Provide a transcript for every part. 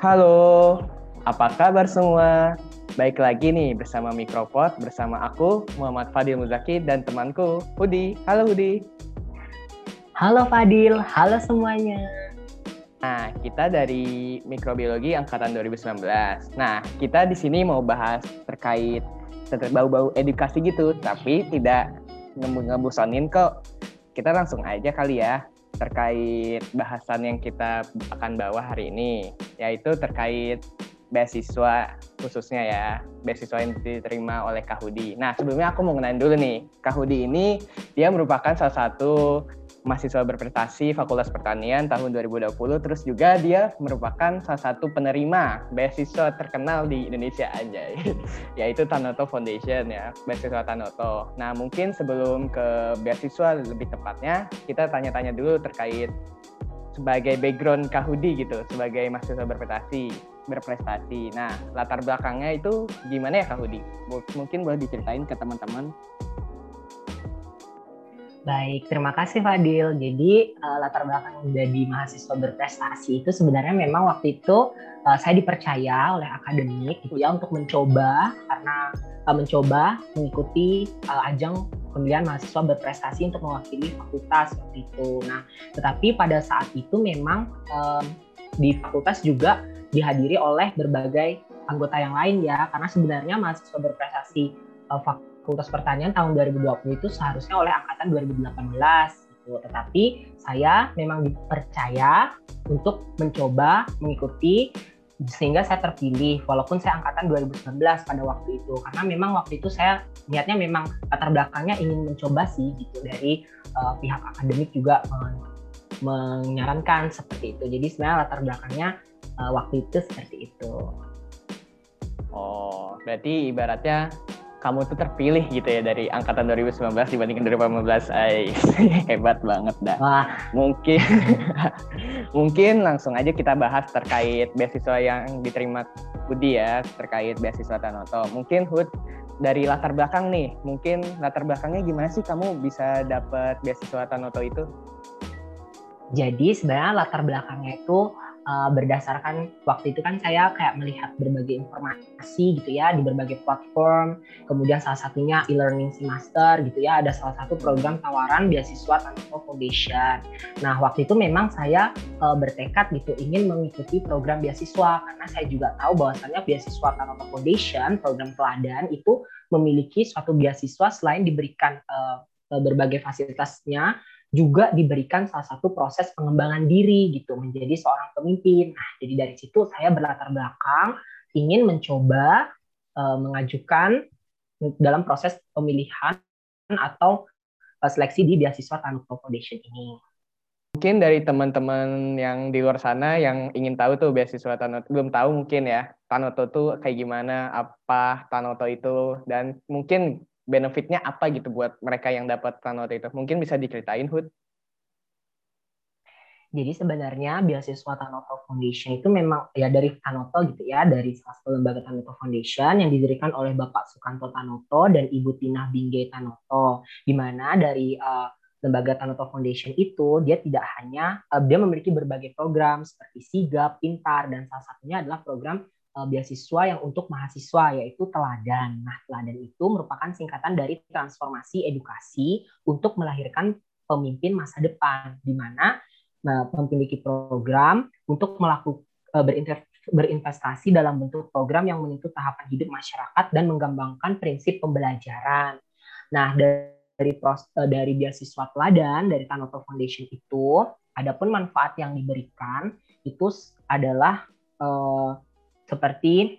Halo, apa kabar semua? Baik lagi nih bersama Mikropod bersama aku Muhammad Fadil Muzaki dan temanku Hudi. Halo Hudi. Halo Fadil, halo semuanya. Nah, kita dari Mikrobiologi angkatan 2019. Nah, kita di sini mau bahas terkait bau-bau edukasi gitu, tapi tidak ngebusonin kok. Kita langsung aja kali ya terkait bahasan yang kita akan bawa hari ini, yaitu terkait beasiswa khususnya ya, beasiswa yang diterima oleh Kahudi. Nah, sebelumnya aku mau ngenalin dulu nih. Kahudi ini dia merupakan salah satu mahasiswa berprestasi Fakultas Pertanian tahun 2020 terus juga dia merupakan salah satu penerima beasiswa terkenal di Indonesia aja yaitu Tanoto Foundation ya beasiswa Tanoto. Nah mungkin sebelum ke beasiswa lebih tepatnya kita tanya-tanya dulu terkait sebagai background Kahudi gitu sebagai mahasiswa berprestasi berprestasi. Nah latar belakangnya itu gimana ya Kahudi? Mungkin boleh diceritain ke teman-teman Baik, terima kasih Fadil. Jadi uh, latar belakang menjadi mahasiswa berprestasi itu sebenarnya memang waktu itu uh, saya dipercaya oleh akademik gitu ya untuk mencoba karena uh, mencoba mengikuti uh, ajang pemilihan mahasiswa berprestasi untuk mewakili fakultas seperti itu. Nah, tetapi pada saat itu memang uh, di fakultas juga dihadiri oleh berbagai anggota yang lain ya, karena sebenarnya mahasiswa berprestasi uh, fakultas Fakultas Pertanian tahun 2020 itu seharusnya oleh angkatan 2018 gitu. Tetapi saya memang dipercaya untuk mencoba mengikuti sehingga saya terpilih walaupun saya angkatan 2019 pada waktu itu. Karena memang waktu itu saya niatnya memang latar belakangnya ingin mencoba sih gitu dari uh, pihak akademik juga men menyarankan seperti itu. Jadi sebenarnya latar belakangnya uh, waktu itu seperti itu. Oh berarti ibaratnya kamu tuh terpilih gitu ya dari angkatan 2019 dibandingkan 2015. Ay, hebat banget dah. Wah. Mungkin mungkin langsung aja kita bahas terkait beasiswa yang diterima Budi ya, terkait beasiswa Tanoto. Mungkin Hud dari latar belakang nih, mungkin latar belakangnya gimana sih kamu bisa dapat beasiswa Tanoto itu? Jadi sebenarnya latar belakangnya itu uh, berdasarkan waktu itu kan saya kayak melihat berbagai informasi gitu ya di berbagai platform. Kemudian salah satunya e-learning semester gitu ya ada salah satu program tawaran beasiswa Tanoto Foundation. Nah waktu itu memang saya uh, bertekad gitu ingin mengikuti program beasiswa karena saya juga tahu bahwasannya beasiswa Tanoto Foundation program teladan itu memiliki suatu beasiswa selain diberikan uh, berbagai fasilitasnya juga diberikan salah satu proses pengembangan diri gitu menjadi seorang pemimpin. Nah, jadi dari situ saya berlatar belakang ingin mencoba uh, mengajukan dalam proses pemilihan atau uh, seleksi di beasiswa Tanuto Foundation ini. Mungkin dari teman-teman yang di luar sana yang ingin tahu tuh beasiswa Tanoto belum tahu mungkin ya Tanoto tuh kayak gimana, apa Tanoto itu dan mungkin benefitnya apa gitu buat mereka yang dapat Tanoto itu? Mungkin bisa diceritain, Hud? Jadi sebenarnya beasiswa Tanoto Foundation itu memang ya dari Tanoto gitu ya, dari salah satu lembaga Tanoto Foundation yang didirikan oleh Bapak Sukanto Tanoto dan Ibu Tina Bingge Tanoto. Di mana dari uh, lembaga Tanoto Foundation itu dia tidak hanya uh, dia memiliki berbagai program seperti Sigap, Pintar dan salah satunya adalah program uh, beasiswa yang untuk mahasiswa yaitu teladan. Nah, teladan itu merupakan singkatan dari transformasi edukasi untuk melahirkan pemimpin masa depan di mana uh, memiliki program untuk melakukan uh, berinvestasi dalam bentuk program yang menyentuh tahapan hidup masyarakat dan mengembangkan prinsip pembelajaran. Nah, dari pros, dari beasiswa teladan dari Tanoto Foundation itu, adapun manfaat yang diberikan itu adalah seperti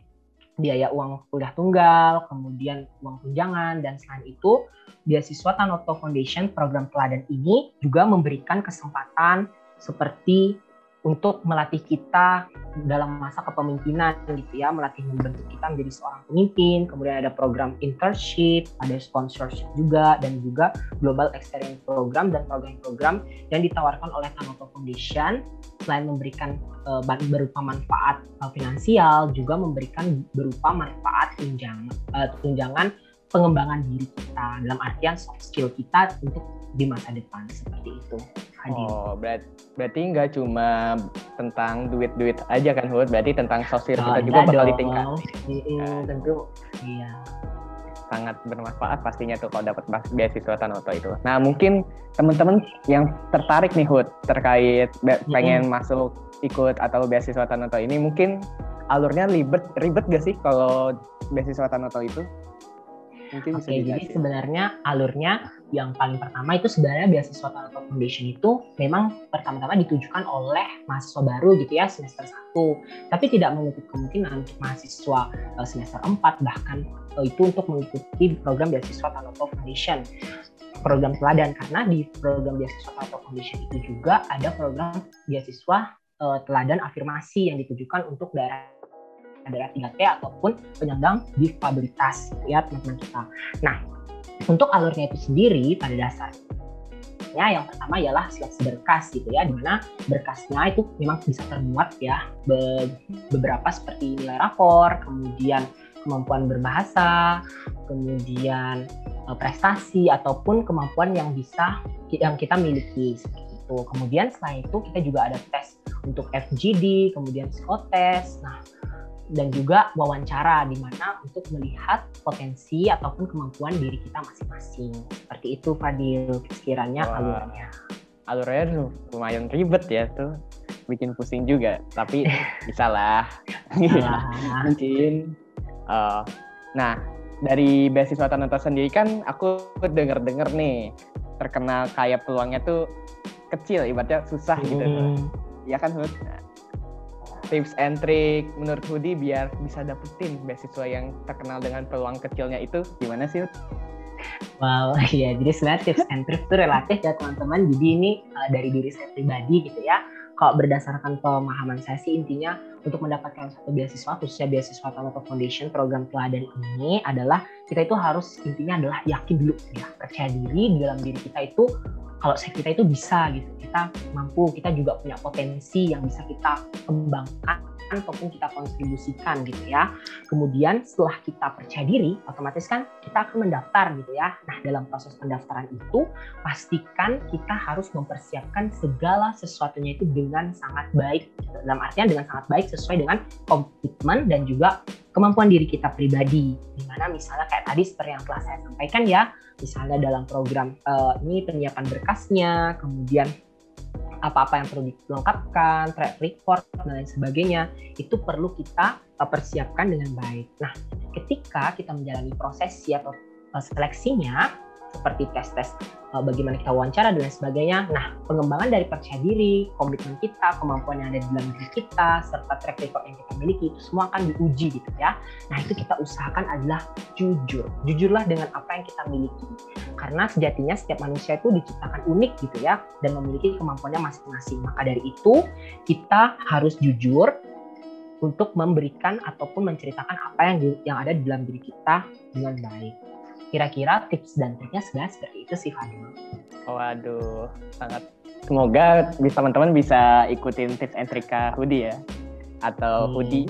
biaya uang kuliah tunggal, kemudian uang tunjangan, dan selain itu, beasiswa Tanoto Foundation program teladan ini juga memberikan kesempatan seperti untuk melatih kita dalam masa kepemimpinan gitu ya, melatih membentuk kita menjadi seorang pemimpin. Kemudian ada program internship, ada sponsorship juga dan juga global experience program dan program-program yang ditawarkan oleh Tanoto Foundation selain memberikan uh, berupa manfaat uh, finansial juga memberikan berupa manfaat tunjangan uh, tunjangan pengembangan diri kita dalam artian soft skill kita untuk di masa depan seperti itu. Adil. Oh, berat, berarti nggak cuma tentang duit-duit aja kan, Hud? Berarti tentang sosial Oh, kita juga bakal. Mm-mm, tentu. Iya. Sangat bermanfaat pastinya tuh kalau dapat beasiswa Tanoto itu. Nah, mungkin teman-teman yang tertarik nih, Hud, terkait pengen masuk ikut atau beasiswa Tanoto ini, mungkin alurnya ribet ribet gak sih kalau beasiswa Tanoto itu? Mungkin bisa jadi dijelasin. sebenarnya alurnya yang paling pertama itu sebenarnya beasiswa Tanoto Foundation itu memang pertama-tama ditujukan oleh mahasiswa baru gitu ya semester 1. Tapi tidak menutup kemungkinan untuk mahasiswa eh, semester 4 bahkan itu untuk mengikuti program beasiswa Tanoto Foundation. Program teladan karena di program beasiswa Tanoto Foundation itu juga ada program beasiswa eh, teladan afirmasi yang ditujukan untuk daerah daerah 3T ataupun penyandang difabilitas ya teman-teman kita. Nah, untuk alurnya itu sendiri pada dasarnya yang pertama ialah seleksi berkas gitu ya, di mana berkasnya itu memang bisa termuat ya be- beberapa seperti nilai rapor, kemudian kemampuan berbahasa, kemudian eh, prestasi ataupun kemampuan yang bisa yang kita miliki seperti itu. Kemudian selain itu kita juga ada tes untuk FGD, kemudian psikotes. Nah, dan juga wawancara di mana untuk melihat potensi ataupun kemampuan diri kita masing-masing. Seperti itu Fadil sekiranya Wah. alurnya. alurnya lumayan ribet ya tuh bikin pusing juga tapi bisa lah mungkin eh, nah dari beasiswa Tanoto sendiri kan aku denger dengar nih terkenal kayak peluangnya tuh kecil ibaratnya susah gitu hmm, ya kan Hud Nah, tips and trick menurut Hudi biar bisa dapetin beasiswa yang terkenal dengan peluang kecilnya itu gimana sih Hud? Wow, ya jadi sebenarnya tips and trick itu relatif ya teman-teman. Jadi ini uh, dari diri saya pribadi gitu ya. Kalau berdasarkan pemahaman saya sih intinya untuk mendapatkan satu beasiswa khususnya beasiswa Tanoto Foundation program teladan ini adalah kita itu harus intinya adalah yakin dulu ya percaya diri di dalam diri kita itu kalau kita itu bisa gitu kita mampu kita juga punya potensi yang bisa kita kembangkan ataupun kita kontribusikan gitu ya kemudian setelah kita percaya diri otomatis kan kita akan mendaftar gitu ya nah dalam proses pendaftaran itu pastikan kita harus mempersiapkan segala sesuatunya itu dengan sangat baik gitu. dalam artian dengan sangat baik sesuai dengan komitmen dan juga kemampuan diri kita pribadi di mana misalnya kayak tadi seperti yang telah saya sampaikan ya misalnya dalam program eh, ini penyiapan berkasnya kemudian apa-apa yang perlu dilengkapkan, track record dan lain sebagainya itu perlu kita uh, persiapkan dengan baik. Nah, ketika kita menjalani prosesi atau uh, seleksinya seperti tes-tes uh, bagaimana kita wawancara dan lain sebagainya. Nah, pengembangan dari percaya diri, komitmen kita, kemampuan yang ada di dalam diri kita, serta track record yang kita miliki itu semua akan diuji gitu ya. Nah, itu kita usahakan adalah jujur. Jujurlah dengan apa yang kita miliki. Karena sejatinya setiap manusia itu diciptakan unik gitu ya dan memiliki kemampuannya masing-masing. Maka dari itu, kita harus jujur untuk memberikan ataupun menceritakan apa yang yang ada di dalam diri kita dengan baik. Kira-kira tips dan triknya sebenarnya seperti itu sih Fadil. Waduh, sangat semoga bisa teman-teman bisa ikutin tips and trick Kak Hudi ya atau Hmm. Hudi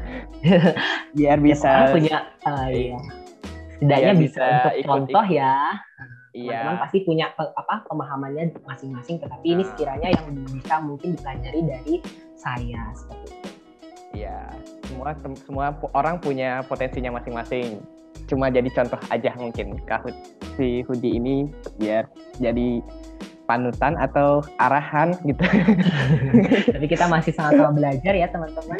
biar Ya, bisa pokoknya punya uh, iya. Setidaknya bisa, bisa untuk ikut- contoh ya. iya Teman-teman pasti punya apa pemahamannya masing-masing tetapi ini Nah. sekiranya yang bisa mungkin dipelajari dari saya seperti itu. iya semua semua orang punya potensinya masing-masing cuma jadi contoh aja mungkin. Kak Hud- si Hudi ini biar jadi panutan atau arahan gitu. Tapi kita masih sama-sama belajar ya teman-teman.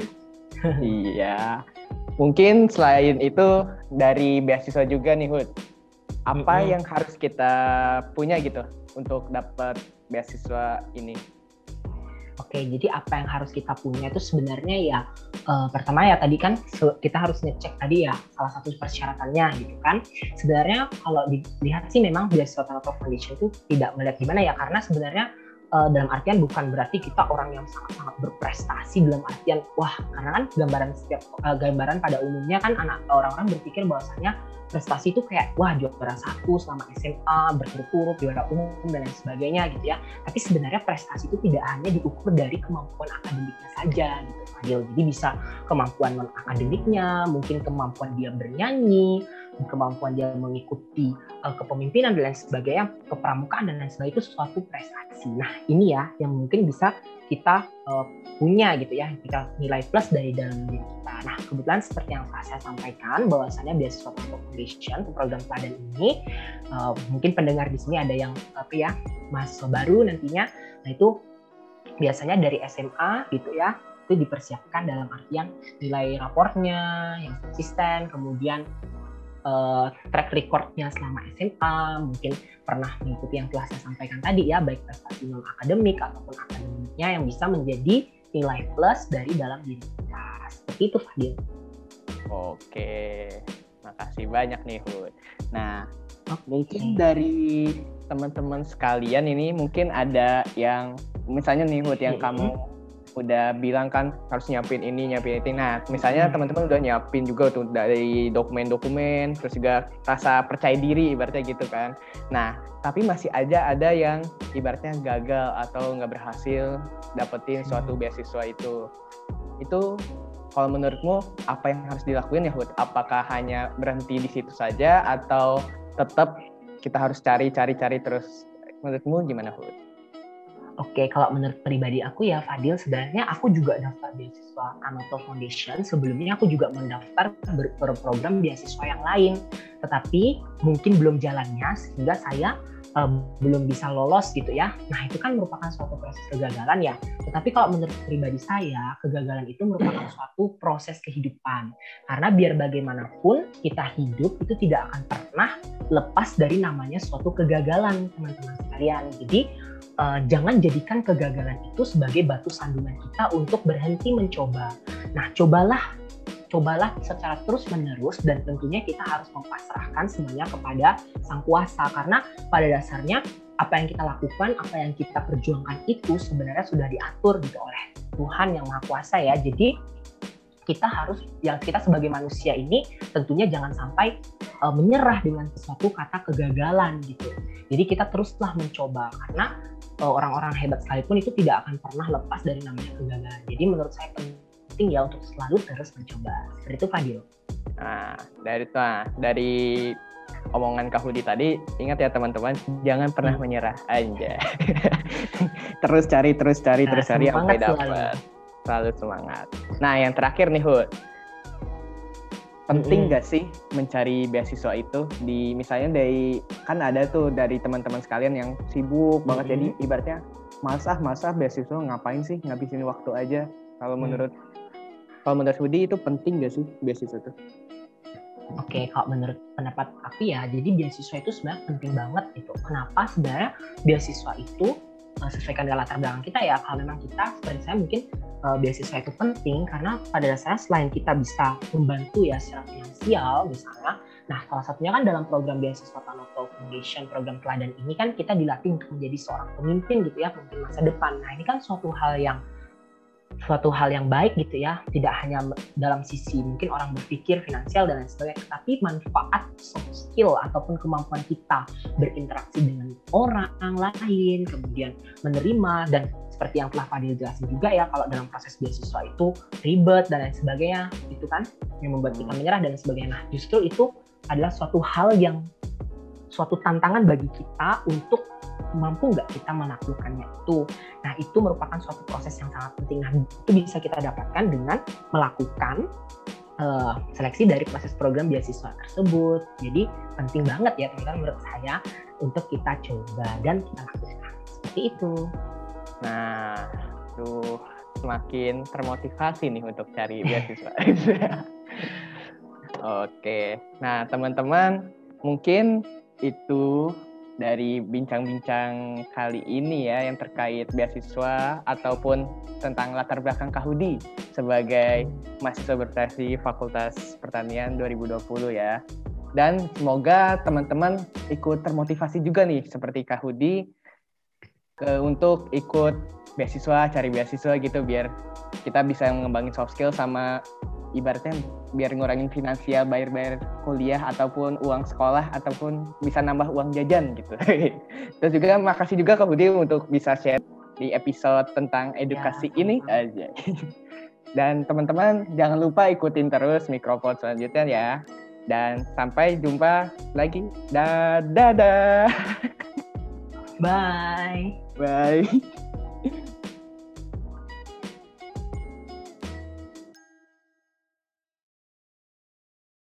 iya. Mungkin selain itu dari beasiswa juga nih Hud. Apa Mm-mm. yang harus kita punya gitu untuk dapat beasiswa ini Oke, jadi apa yang harus kita punya itu sebenarnya ya eh, pertama ya tadi kan kita harus ngecek tadi ya salah satu persyaratannya gitu kan. Sebenarnya kalau dilihat sih memang beasiswa Tanoto Foundation itu tidak melihat gimana ya karena sebenarnya eh, dalam artian bukan berarti kita orang yang sangat-sangat berprestasi dalam artian wah karena kan gambaran setiap eh, gambaran pada umumnya kan anak orang-orang berpikir bahwasanya prestasi itu kayak wah juara satu selama SMA berturut-turut juara umum dan lain sebagainya gitu ya tapi sebenarnya prestasi itu tidak hanya diukur dari kemampuan akademiknya saja gitu Fadil. Jadi bisa kemampuan non akademiknya, mungkin kemampuan dia bernyanyi, kemampuan dia mengikuti uh, kepemimpinan dan lain sebagainya, kepramukaan dan lain sebagainya itu suatu prestasi. Nah ini ya yang mungkin bisa kita uh, punya gitu ya, kita nilai plus dari dalam diri kita. Nah kebetulan seperti yang saya sampaikan bahwasannya beasiswa Foundation program teladan ini uh, mungkin pendengar di sini ada yang tapi ya mahasiswa baru nantinya, nah itu biasanya dari SMA gitu ya itu dipersiapkan dalam artian nilai rapornya yang konsisten, kemudian uh, track recordnya selama SMA, mungkin pernah mengikuti yang telah saya sampaikan tadi ya, baik prestasi non akademik ataupun akademiknya yang bisa menjadi nilai plus dari dalam diri kita. Seperti itu Fadil. Oke, makasih banyak nih Hud. Nah, okay. mungkin dari teman-teman sekalian ini mungkin ada yang misalnya nih Hud yang hmm. kamu udah bilang kan harus nyiapin ini nyiapin itu nah misalnya hmm. teman-teman udah nyiapin juga tuh dari dokumen-dokumen terus juga rasa percaya diri ibaratnya gitu kan nah tapi masih aja ada yang ibaratnya gagal atau nggak berhasil dapetin suatu hmm. beasiswa itu itu kalau menurutmu apa yang harus dilakuin ya Hud? Apakah hanya berhenti di situ saja atau tetap kita harus cari cari cari terus? Menurutmu gimana Hud? Oke, kalau menurut pribadi aku ya Fadil, sebenarnya aku juga daftar beasiswa Anoto Foundation. Sebelumnya aku juga mendaftar berprogram beasiswa yang lain, tetapi mungkin belum jalannya sehingga saya um, belum bisa lolos gitu ya. Nah itu kan merupakan suatu proses kegagalan ya. Tetapi kalau menurut pribadi saya, kegagalan itu merupakan suatu proses kehidupan. Karena biar bagaimanapun kita hidup itu tidak akan pernah lepas dari namanya suatu kegagalan teman-teman sekalian. Jadi uh, jangan jadikan kegagalan itu sebagai batu sandungan kita untuk berhenti mencoba. Nah, cobalah cobalah secara terus menerus dan tentunya kita harus mempasrahkan semuanya kepada sang kuasa karena pada dasarnya apa yang kita lakukan, apa yang kita perjuangkan itu sebenarnya sudah diatur gitu oleh Tuhan yang Maha Kuasa ya. Jadi kita harus yang kita sebagai manusia ini tentunya jangan sampai uh, menyerah dengan sesuatu kata kegagalan gitu. Jadi kita teruslah mencoba karena orang-orang hebat sekalipun itu tidak akan pernah lepas dari namanya kegagalan. Jadi menurut saya penting ya untuk selalu terus mencoba. Seperti itu Fadil. Nah, dari nah, dari omongan Kak Hudi tadi, ingat ya teman-teman, jangan pernah hmm. menyerah aja. terus cari, terus cari, nah, terus cari sampai dapat. Selalu semangat. Nah, yang terakhir nih Hud, penting nggak sih mencari beasiswa itu di misalnya dari kan ada tuh dari teman-teman sekalian yang sibuk banget mm -hmm. jadi ibaratnya masa masa beasiswa ngapain sih ngabisin waktu aja kalau mm. menurut kalau menurut Hudi itu penting gak sih beasiswa itu? Oke, okay, kalau menurut pendapat aku ya, jadi beasiswa itu sebenarnya penting banget gitu. Kenapa sebenarnya beasiswa itu sesuaikan dengan latar belakang kita ya. Kalau memang kita, seperti saya mungkin uh, beasiswa itu penting karena pada dasarnya selain kita bisa membantu ya secara finansial misalnya, nah salah satunya kan dalam program beasiswa Tanoto Foundation program teladan ini kan kita dilatih untuk menjadi seorang pemimpin gitu ya pemimpin masa depan. Nah ini kan suatu hal yang suatu hal yang baik gitu ya tidak hanya dalam sisi mungkin orang berpikir finansial dan lain sebagainya tapi manfaat soft skill ataupun kemampuan kita berinteraksi dengan orang lain kemudian menerima dan seperti yang telah Fadil jelasin juga ya kalau dalam proses beasiswa itu ribet dan lain sebagainya itu kan yang membuat kita menyerah dan sebagainya. Nah justru itu adalah suatu hal yang suatu tantangan bagi kita untuk mampu nggak kita menaklukkannya itu. Nah itu merupakan suatu proses yang sangat penting. Nah itu bisa kita dapatkan dengan melakukan uh, seleksi dari proses program beasiswa tersebut. Jadi penting banget ya teman-teman menurut saya untuk kita coba dan kita lakukan seperti itu. Nah, tuh semakin termotivasi nih untuk cari beasiswa. Oke, nah teman-teman mungkin itu dari bincang-bincang kali ini ya yang terkait beasiswa ataupun tentang latar belakang Kahudi sebagai mahasiswa berprestasi Fakultas Pertanian 2020 ya. Dan semoga teman-teman ikut termotivasi juga nih seperti Kahudi ke untuk ikut beasiswa, cari beasiswa gitu biar kita bisa mengembangin soft skill sama ibaratnya biar ngurangin finansial bayar-bayar kuliah ataupun uang sekolah ataupun bisa nambah uang jajan gitu. Terus juga makasih juga ke Budi untuk bisa share di episode tentang edukasi ya, ini aja. Dan teman-teman jangan lupa ikutin terus mikrofon selanjutnya ya. Dan sampai jumpa lagi. Dadah. Bye. Bye.